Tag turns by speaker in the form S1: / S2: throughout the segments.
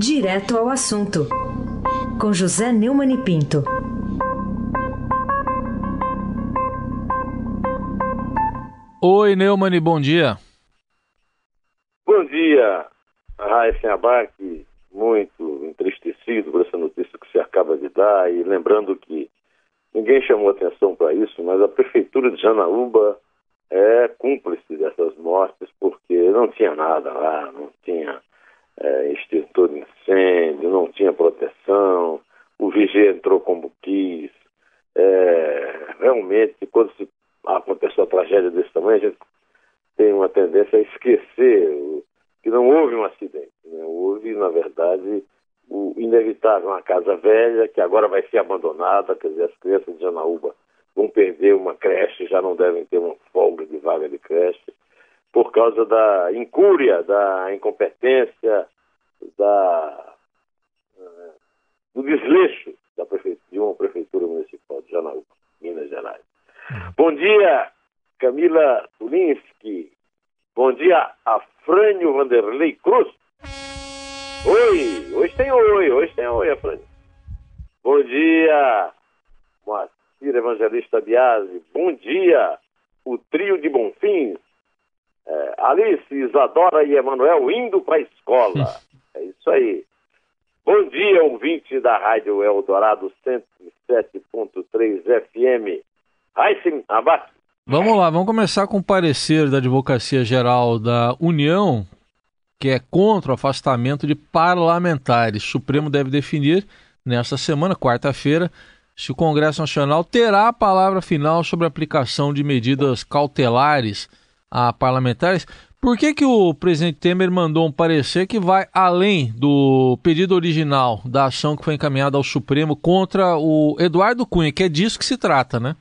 S1: Direto ao assunto, com José Neumann e Pinto.
S2: Oi, Neumann, bom dia.
S3: Bom dia, Raíssen Abac, muito entristecido por essa notícia que você acaba de dar e lembrando que ninguém chamou atenção para isso, mas a prefeitura de Janaúba é cúmplice dessas mortes porque não tinha nada lá, não tinha é, extintor de incêndio, não tinha proteção, o vigia entrou como quis. É, realmente, quando se aconteceu a tragédia desse tamanho, a gente tem uma tendência a esquecer que não houve um acidente. Né? Houve, na verdade, o inevitável, uma casa velha que agora vai ser abandonada, quer dizer, as crianças de Janaúba vão perder uma creche, já não devem ter uma folga de vaga de creche, por causa da incúria, da incompetência, da, uh, do desleixo da de uma prefeitura municipal de Janaúba, Minas Gerais. Bom dia, Camila Tulinski. Bom dia, Afrânio Vanderlei Cruz. Oi, hoje tem oi, hoje tem oi, Afrânio. Bom dia, Moacir Evangelista Biasi. Bom dia, o trio de Bonfins. É, Alice, Isadora e Emanuel indo para a escola. É isso aí. Bom dia, ouvinte da Rádio Eldorado 107.3 FM. Raíssen Abac.
S2: Vamos lá, vamos começar com o parecer da Advocacia Geral da União, que é contra o afastamento de parlamentares. O Supremo deve definir nesta semana, quarta-feira, se o Congresso Nacional terá a palavra final sobre a aplicação de medidas cautelares a parlamentares. Por que, que o presidente Temer mandou um parecer que vai além do pedido original da ação que foi encaminhada ao Supremo contra o Eduardo Cunha, que é disso que se trata, né?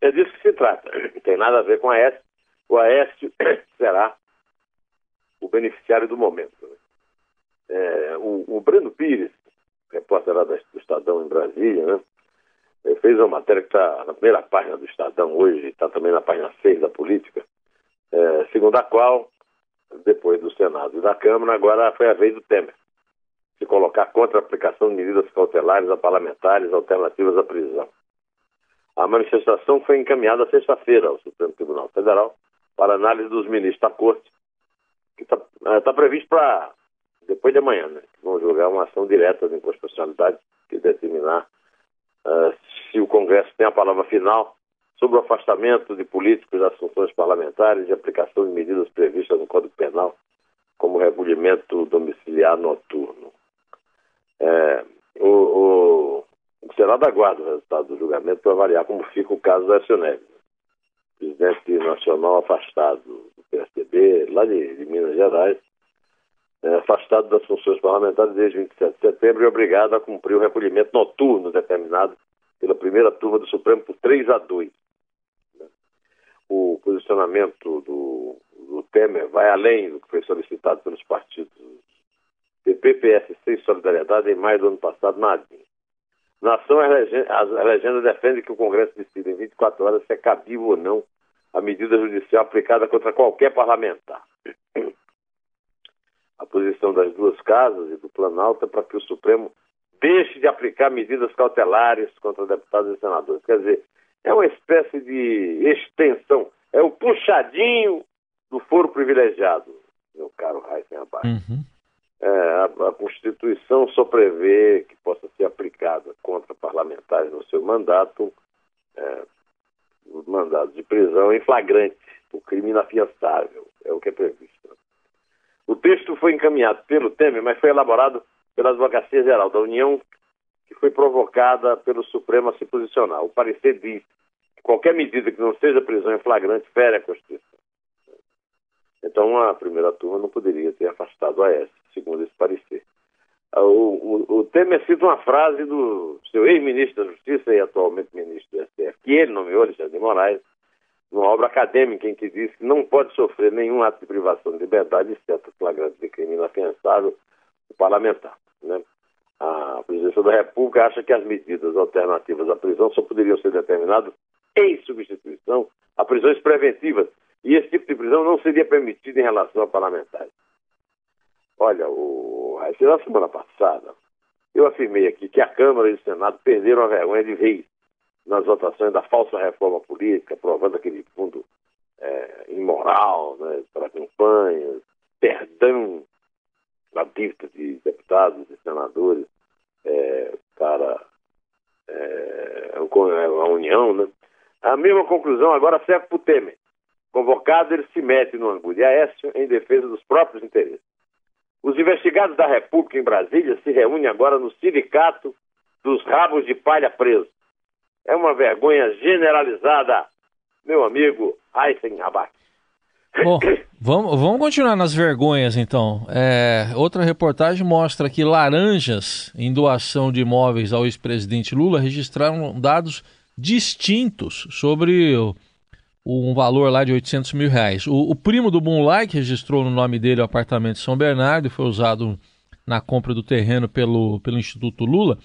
S3: É disso que se trata. Não tem nada a ver com a Aécio. O Aécio será o beneficiário do momento. Né? É, o, o Breno Pires, repórter lá do Estadão em Brasília, né? Fez uma matéria que está na primeira página do Estadão hoje, está também na página 6 da política, é, segundo a qual, depois do Senado e da Câmara, agora foi a vez do Temer se colocar contra a aplicação de medidas cautelares a parlamentares alternativas à prisão. A manifestação foi encaminhada sexta-feira ao Supremo Tribunal Federal para análise dos ministros da Corte, que está é, tá previsto para depois de amanhã, né? Vão julgar uma ação direta de inconstitucionalidade que determinar uh, se o Congresso tem a palavra final sobre o afastamento de políticos das funções parlamentares e aplicação de medidas previstas no Código Penal, como recolhimento domiciliar noturno. É, o, o, o, Senado aguarda o resultado do julgamento para avaliar como fica o caso da Aécio Neves, presidente nacional afastado do PSDB, lá de, de Minas Gerais, é, afastado das funções parlamentares desde 27 de setembro e obrigado a cumprir o recolhimento noturno determinado pela primeira turma do Supremo por 3 a 2 o posicionamento do, do Temer vai além do que foi solicitado pelos partidos PP, PSC e Solidariedade em maio do ano passado na ADIM. Na ação, a legenda defende que o Congresso decida em 24 horas se é cabível ou não a medida judicial aplicada contra qualquer parlamentar. A posição das duas casas e do Planalto é para que o Supremo deixe de aplicar medidas cautelares contra deputados e senadores. Quer dizer, é uma espécie de extensão, é o puxadinho do foro privilegiado, meu caro Heisen Abaixo. Uhum. É, a, a, Constituição só prevê que possa ser aplicada contra parlamentares no seu mandato, é, os mandados de prisão em flagrante, por crime inafiançável, é o que é previsto. O texto foi encaminhado pelo Temer, mas foi elaborado pela Advocacia Geral da União, que foi provocada pelo Supremo a se posicionar. O parecer diz qualquer medida que não seja prisão em flagrante fere a Constituição. Então a primeira turma não poderia ter afastado a S, segundo esse parecer. Ah, o, o, o Temer cita uma frase do seu ex-ministro da Justiça e atualmente ministro do STF, que ele nomeou, Alexandre de Moraes, numa obra acadêmica em que diz que não pode sofrer nenhum ato de privação de liberdade, exceto flagrante de crime inafiançável, o parlamentar. Né? a presidência da República acha que as medidas alternativas à prisão só poderiam ser determinadas em substituição a prisões preventivas. E esse tipo de prisão não seria permitido em relação a parlamentares. Olha, o na semana passada, eu afirmei aqui que a Câmara e o Senado perderam a vergonha de vez nas votações da falsa reforma política, aprovando aquele fundo é, imoral né, para campanhas, perdão na dívida de deputados e senadores é, para é, a União. Né? A mesma conclusão agora serve para o Temer. Convocado, ele se mete no ângulo de Aécio em defesa dos próprios interesses. Os investigados da República em Brasília se reúnem agora no Sindicato dos Rabos de Palha Presos. É uma vergonha generalizada, meu amigo Aysen Abac.
S2: Bom, vamos, vamos continuar nas vergonhas então. É, outra reportagem mostra que laranjas em doação de imóveis ao ex-presidente Lula registraram dados distintos sobre um valor lá de 800 mil reais. O, o primo do Moonlight registrou no nome dele o apartamento de São Bernardo e foi usado na compra do terreno pelo, pelo Instituto Lula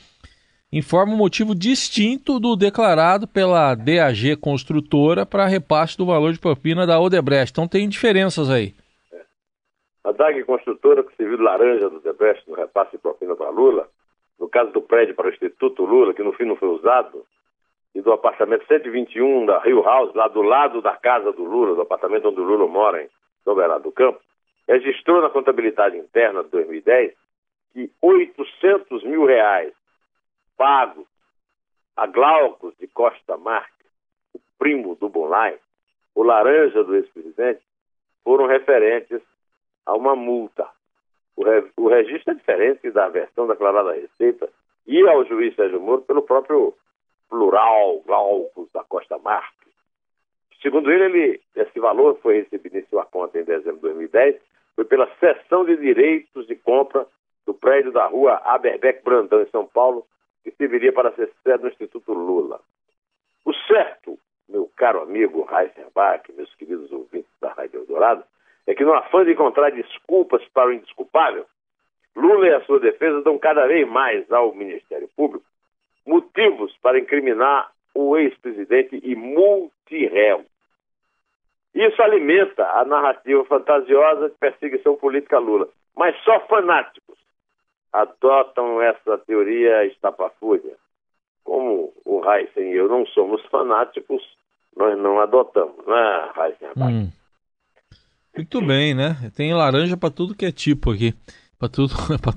S2: informa um motivo distinto do declarado pela DAG Construtora para repasse do valor de propina da Odebrecht. Então tem diferenças aí.
S3: A DAG Construtora, que serviu de laranja do Odebrecht no repasse de propina para Lula, no caso do prédio para o Instituto Lula, que no fim não foi usado, e do apartamento 121 da Rio House, lá do lado da casa do Lula, do apartamento onde o Lula mora, em São Bernardo do Campo, registrou na contabilidade interna de 2010 que 800 mil reais pagos a Glaucus de Costa Marques, o primo do Bonlai, o laranja do ex-presidente, foram referentes a uma multa. O, re, o registro é diferente da versão declarada à Receita e ao juiz Sérgio Moro pelo próprio plural Glaucus da Costa Marques. Segundo ele, ele, esse valor foi recebido em sua conta em dezembro de 2010, foi pela cessão de direitos de compra do prédio da rua Aberbeck Brandão, em São Paulo, que serviria para ser sede do Instituto Lula. O certo, meu caro amigo Heisenbach, meus queridos ouvintes da Rádio Eldorado, é que no afã de encontrar desculpas para o indesculpável, Lula e a sua defesa dão cada vez mais ao Ministério Público motivos para incriminar o ex-presidente e multiréu. Isso alimenta a narrativa fantasiosa de perseguição política Lula. Mas só fanáticos adotam essa teoria estapafúrdia. Como o Heisen e eu não somos fanáticos, nós não adotamos, né, Heisen? Hum.
S2: Muito bem, né? Tem laranja para tudo que é tipo aqui. Para tudo. pra...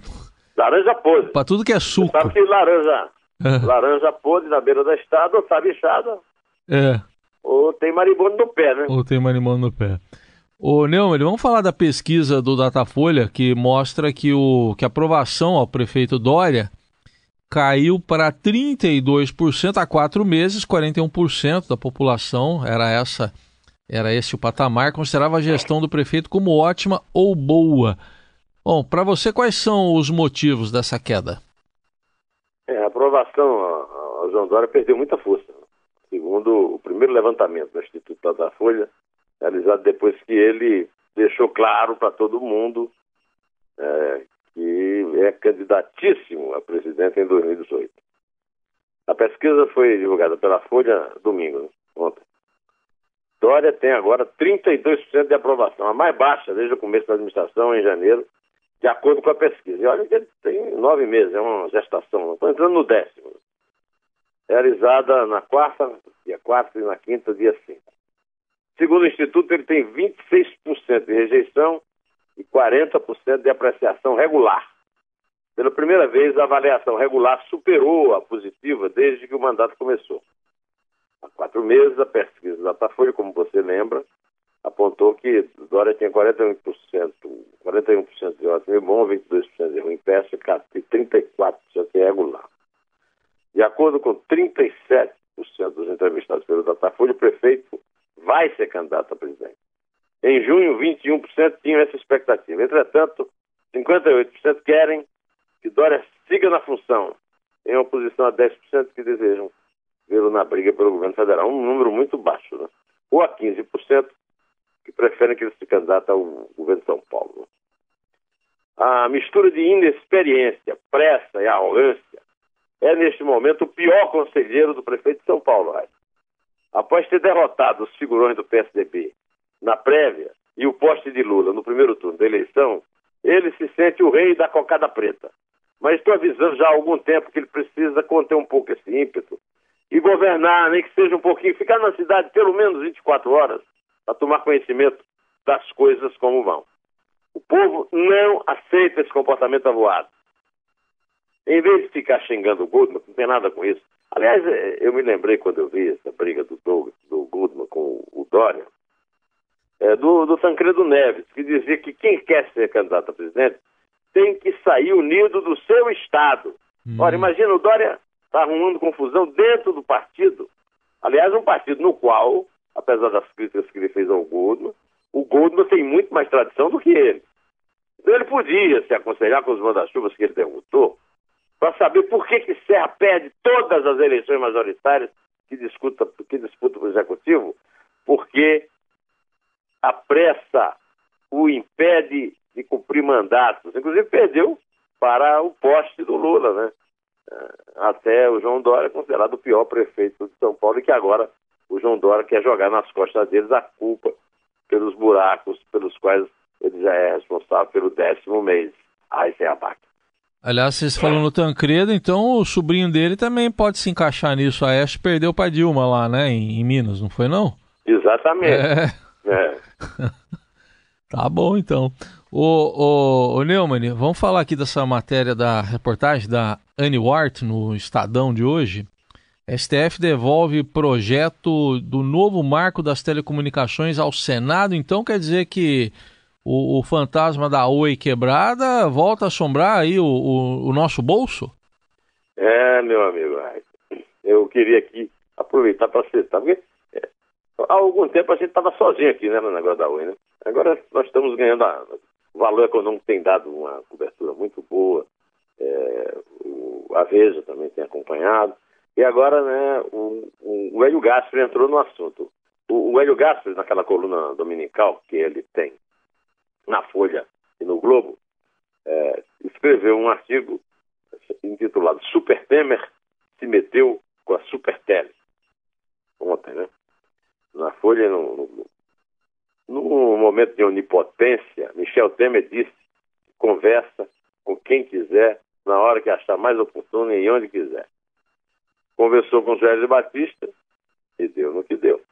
S3: Laranja podre.
S2: Para tudo que é suco.
S3: Você sabe que laranja, é. laranja podre na beira da estrada ou tá bichada.
S2: É.
S3: Ou tem marimbondo no pé, né?
S2: Ou tem marimbondo no pé. Ô Neumann, vamos falar da pesquisa do Datafolha que mostra que, o, que a aprovação ao prefeito Dória caiu para 32% há quatro meses, 41% da população era essa era esse o patamar, considerava a gestão do prefeito como ótima ou boa. Bom, para você, quais são os motivos dessa queda?
S3: É, a aprovação ao João Dória perdeu muita força. Segundo o primeiro levantamento do Instituto Datafolha, realizado depois que ele deixou claro para todo mundo é, que é candidatíssimo a presidente em 2018. A pesquisa foi divulgada pela Folha domingo, ontem. Dória tem agora 32% de aprovação, a mais baixa desde o começo da administração, em janeiro, de acordo com a pesquisa. E olha que ele tem nove meses, é uma gestação, estou entrando no décimo. Realizada na quarta, dia 4 e na quinta, dia 5. Segundo o Instituto, ele tem 26% de rejeição e 40% de apreciação regular. Pela primeira vez, a avaliação regular superou a positiva desde que o mandato começou. Há quatro meses, a pesquisa da Datafolha, como você lembra, apontou que Dória tinha 41%, 41% de ótimo e bom, 22% de ruim péssimo e 34% de regular. De acordo com 37% dos entrevistados pelo Datafolha, o prefeito vai ser candidato a presidente. Em junho, 21% tinham essa expectativa. Entretanto, 58% querem que Dória siga na função, em oposição a 10% que desejam vê-lo na briga pelo governo federal. Um número muito baixo, né? Ou a 15% que preferem que ele se candidate ao governo de São Paulo. A mistura de inexperiência, pressa e arrogância é, neste momento, o pior conselheiro do prefeito de São Paulo, Raio. Após ter derrotado os figurões do PSDB na prévia e o poste de Lula no primeiro turno da eleição, ele se sente o rei da cocada preta. Mas estou avisando já há algum tempo que ele precisa conter um pouco esse ímpeto e governar, nem que seja um pouquinho, ficar na cidade pelo menos 24 horas para tomar conhecimento das coisas como vão. O povo não aceita esse comportamento avoado. Em vez de ficar xingando o Goodman, não tem nada com isso. Aliás, é, eu me lembrei quando eu vi essa briga do, Doug, do Goodman com o Dória, é, do, do Tancredo Neves, que dizia que quem quer ser candidato a presidente tem que sair unido do seu Estado. Hum. Ora, imagina, o Dória está arrumando confusão dentro do partido. Aliás, um partido no qual, apesar das críticas que ele fez ao Goldman, o Goldman tem muito mais tradição do que ele. Então ele podia se aconselhar com os manda-chuvas que ele derrotou para saber por que, que Serra perde todas as eleições majoritárias que disputa, que disputa o Executivo, porque a pressa o impede de cumprir mandatos. Inclusive perdeu para o poste do Lula, né? Eh, até o João Dória é considerado o pior prefeito de São Paulo e que agora o João Dória quer jogar nas costas deles a culpa pelos buracos pelos quais ele já é responsável pelo décimo mês. Aí sem abaque.
S2: Aliás, vocês falam no Tancredo, então o sobrinho dele também pode se encaixar nisso. A Aécio perdeu para Dilma lá, né, em, em, Minas, não foi não?
S3: Exatamente. É. é.
S2: tá bom, então. Ô, ô, ô Neumann, vamos falar aqui dessa matéria da reportagem da Anne Wart no Estadão de hoje. STF devolve projeto do novo marco das telecomunicações ao Senado, então quer dizer que o, o fantasma da Oi quebrada volta a assombrar aí o, o, o nosso bolso?
S3: É, meu amigo, eu queria aqui aproveitar para citar, porque é, há algum tempo a gente estava sozinho aqui né, no negócio da Oi, né? Agora nós estamos ganhando a, o valor econômico tem dado uma cobertura muito boa, é, o, a Veja também tem acompanhado, e agora né, o, o, o Hélio Gaspar entrou no assunto. O, o Hélio Gaspar, naquela coluna dominical que ele tem na Folha e no Globo, é, escreveu um artigo intitulado Super Temer se meteu com a Super Tele. Ontem, né? Na Folha, no, no, no momento de onipotência, Michel Temer disse conversa com quem quiser, na hora que achar mais oportuno e onde quiser. Conversou com José Batista e deu no que deu.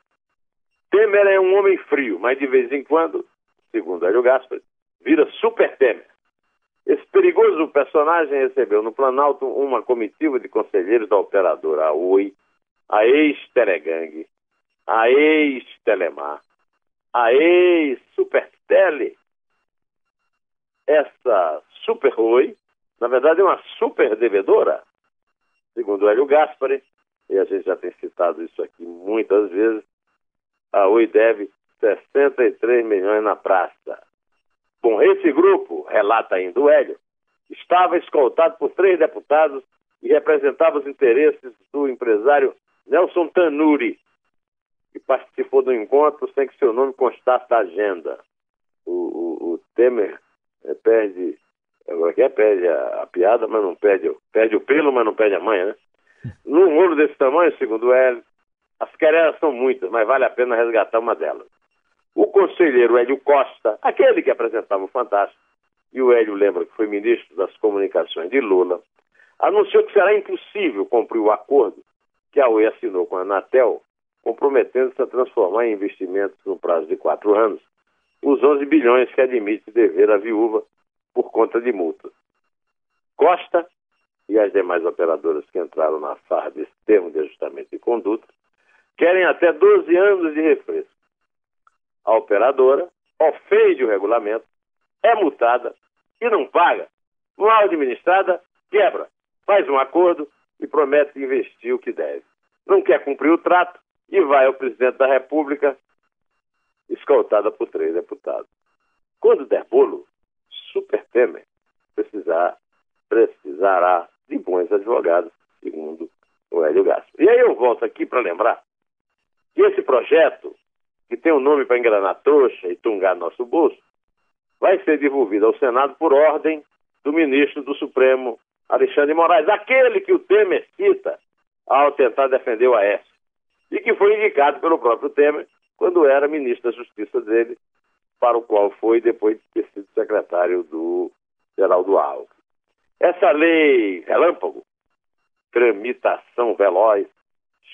S3: Temer é um homem frio, mas de vez em quando, segundo Hélio Gaspar, vira super Temer. Esse perigoso personagem recebeu no Planalto uma comitiva de conselheiros da operadora Oi, a ex-Telegang, a ex-Telemar, a ex-Supertele, essa Super Oi, na verdade é uma super devedora, segundo Hélio Gaspari, e a gente já tem citado isso aqui muitas vezes, a Oi deve 63 milhões na praça. Bom, esse grupo, relata ainda o Hélio, estava escoltado por três deputados e representava os interesses do empresário Nelson Tanuri, que participou do encontro sem que seu nome constasse da agenda. O, o, o Temer é, perde, agora que é, perde a, a, piada, mas não perde, perde o pelo, mas não perde a manha, né? Num rolo desse tamanho, segundo ele, as querelas são muitas, mas vale a pena resgatar uma delas. O conselheiro Hélio Costa, aquele que apresentava o Fantástico, e o Hélio lembra que foi ministro das comunicações de Lula, anunciou que será impossível cumprir o acordo que a UE assinou com a Anatel comprometendo-se a transformar em investimentos no prazo de quatro anos os 11 bilhões que admite dever à viúva por conta de multas. Costa e as demais operadoras que entraram na farra desse termo de ajustamento de conduta querem até 12 anos de refresco. A operadora ofende o regulamento, é multada e não paga. Mal administrada, quebra, faz um acordo e promete investir o que deve. Não quer cumprir o trato, e vai ao presidente da República, escoltada por três deputados. Quando der bolo, Super Temer precisar, precisará de bons advogados, segundo o Hélio Gaspar. E aí eu volto aqui para lembrar que esse projeto, que tem um nome para enganar trouxa e tungar nosso bolso, vai ser devolvido ao Senado por ordem do ministro do Supremo, Alexandre Moraes, aquele que o Temer cita ao tentar defender o Aécio e que foi indicado pelo próprio Temer quando era ministro da Justiça dele para o qual foi depois de ter sido secretário do Geraldo Alves. Essa lei relâmpago, tramitação veloz,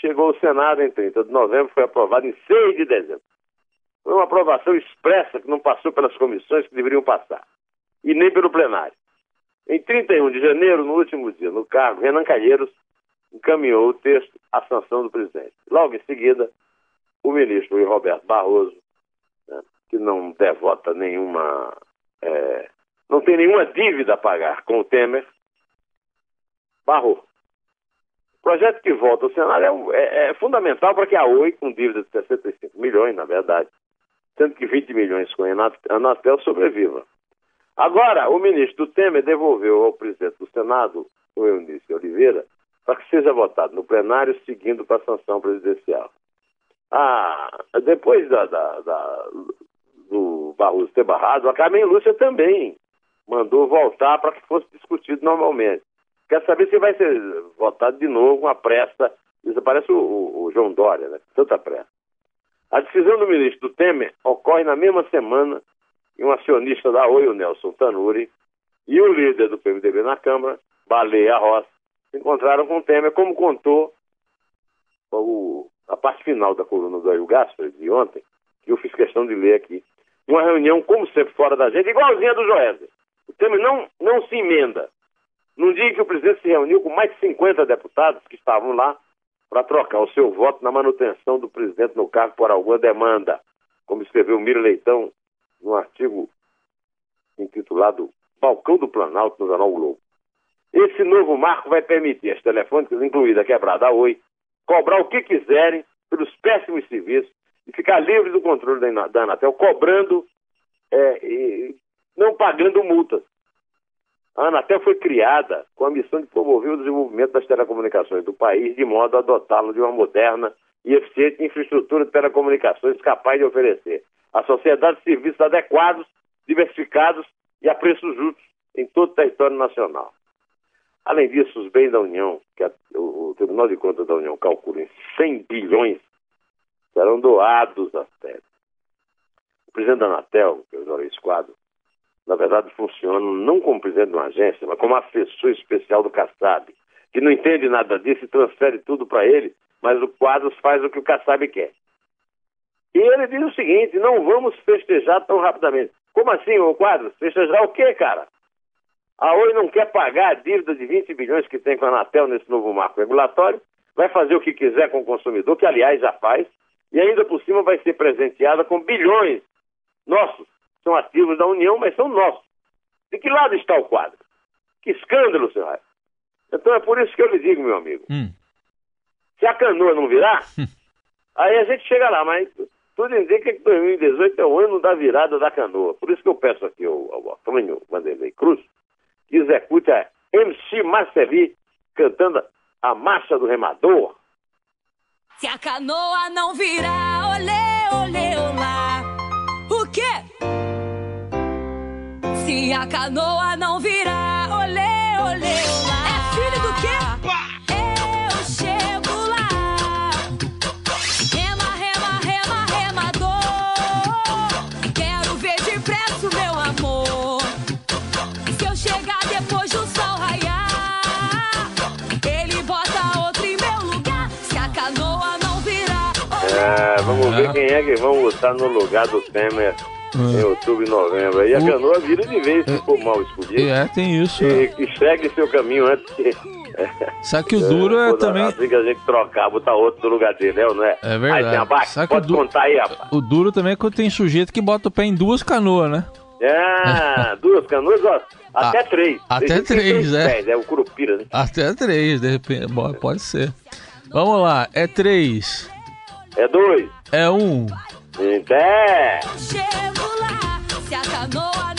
S3: chegou ao Senado em 30 de novembro, foi aprovada em 6 de dezembro. Foi uma aprovação expressa que não passou pelas comissões que deveriam passar, e nem pelo plenário. Em 31 de janeiro, no último dia, no cargo, Renan Calheiros encaminhou o texto à sanção do presidente. Logo em seguida, o ministro Roberto Barroso, né, que não devota nenhuma. É, não tem nenhuma dívida a pagar com o Temer, barrou. O projeto que volta ao Senado é, é, é fundamental para que a Oi, com dívida de 65 milhões, na verdade, sendo que 20 milhões com a Anatel, sobreviva. Agora, o ministro Temer devolveu ao presidente do Senado, o Eunice Oliveira, para que seja votado no plenário, seguindo para a sanção presidencial. Ah, depois da, da, da, Barroso ter barrado, a Carmen Lúcia também mandou voltar para que fosse discutido normalmente. Quer saber se vai ser votado de novo com a pressa. Isso parece o, o, o João Dória, né? Tanta pressa. A decisão do ministro Temer ocorre na mesma semana e um acionista da Oi, o Nelson Tanuri, e o líder do PMDB na Câmara, Baleia Rossi, se encontraram com o Temer, como contou o, a parte final da coluna do Ail Gasper de ontem, que eu fiz questão de ler aqui. Uma reunião, como sempre, fora da gente, igualzinha do Joesley. O Temer não, não se emenda. Num dia em que o presidente se reuniu com mais de 50 deputados que estavam lá para trocar o seu voto na manutenção do presidente no cargo por alguma demanda, como escreveu Miro Leitão num artigo intitulado Balcão do Planalto no jornal Globo. Esse novo marco vai permitir às telefônicas, incluída a quebrada Oi, cobrar o que quiserem pelos péssimos serviços e ficar livre do controle da Anatel, cobrando é, e não pagando multas. A Anatel foi criada com a missão de promover o desenvolvimento das telecomunicações do país de modo a dotá-lo de uma moderna e eficiente infraestrutura de telecomunicações capaz de oferecer à sociedade serviços adequados, diversificados e a preços justos em todo o território nacional. Além disso, os bens da União, que a, o, o, Tribunal de Contas da União calcula em 100 bilhões, serão doados às TED. O presidente da Anatel, que é o Jorge Esquadro, na verdade funciona não como presidente de uma agência, mas como assessor especial do Kassab, que não entende nada disso e transfere tudo para ele, mas o Quadros faz o que o Kassab quer. E ele diz o seguinte: não vamos festejar tão rapidamente. Como assim, o Quadros? Festejar o quê, cara? A Oi não quer pagar a dívida de 20 bilhões que tem com a Anatel nesse novo marco regulatório, vai fazer o que quiser com o consumidor, que aliás já faz, e ainda por cima vai ser presenteada com bilhões nossos. São ativos da União, mas são nossos. De que lado está o quadro? Que escândalo, senhor Raio. Então é por isso que eu lhe digo, meu amigo. Hum. Se a canoa não virar, aí a gente chega lá, mas tudo indica que 2018 é o ano da virada da canoa. Por isso que eu peço aqui ao, ao Antônio Vanderlei Cruz que execute a MC Marceli cantando a Marcha do Remador.
S4: Se a canoa não virar, olê, olê, olá. O quê? Se a canoa não
S3: quem é que vão botar no lugar do Temer em outubro e novembro. Aí a
S2: O-
S3: canoa vira de vez se for mal escolhido.
S2: É, tem isso.
S3: E, e segue seu caminho antes que.
S2: Sabe que o duro é
S3: Pô,
S2: também.
S3: Assim que a gente trocar, botar outro no lugar dele, né? não é?
S2: É verdade.
S3: Aí tem a
S2: que
S3: pode
S2: du-
S3: contar aí, rapaz.
S2: O duro também é quando tem sujeito que bota o pé em duas canoas, né?
S3: Ah, duas canoas, ó, até
S2: Ah,
S3: três.
S2: até
S3: Tem tem
S2: três, é.
S3: pés, é o curupira, né?
S2: Até três, de repente. Bom, Pode ser. Vamos lá. É três.
S3: É dois.
S2: É um.
S3: Em pé.
S4: Chego lá, se a canoa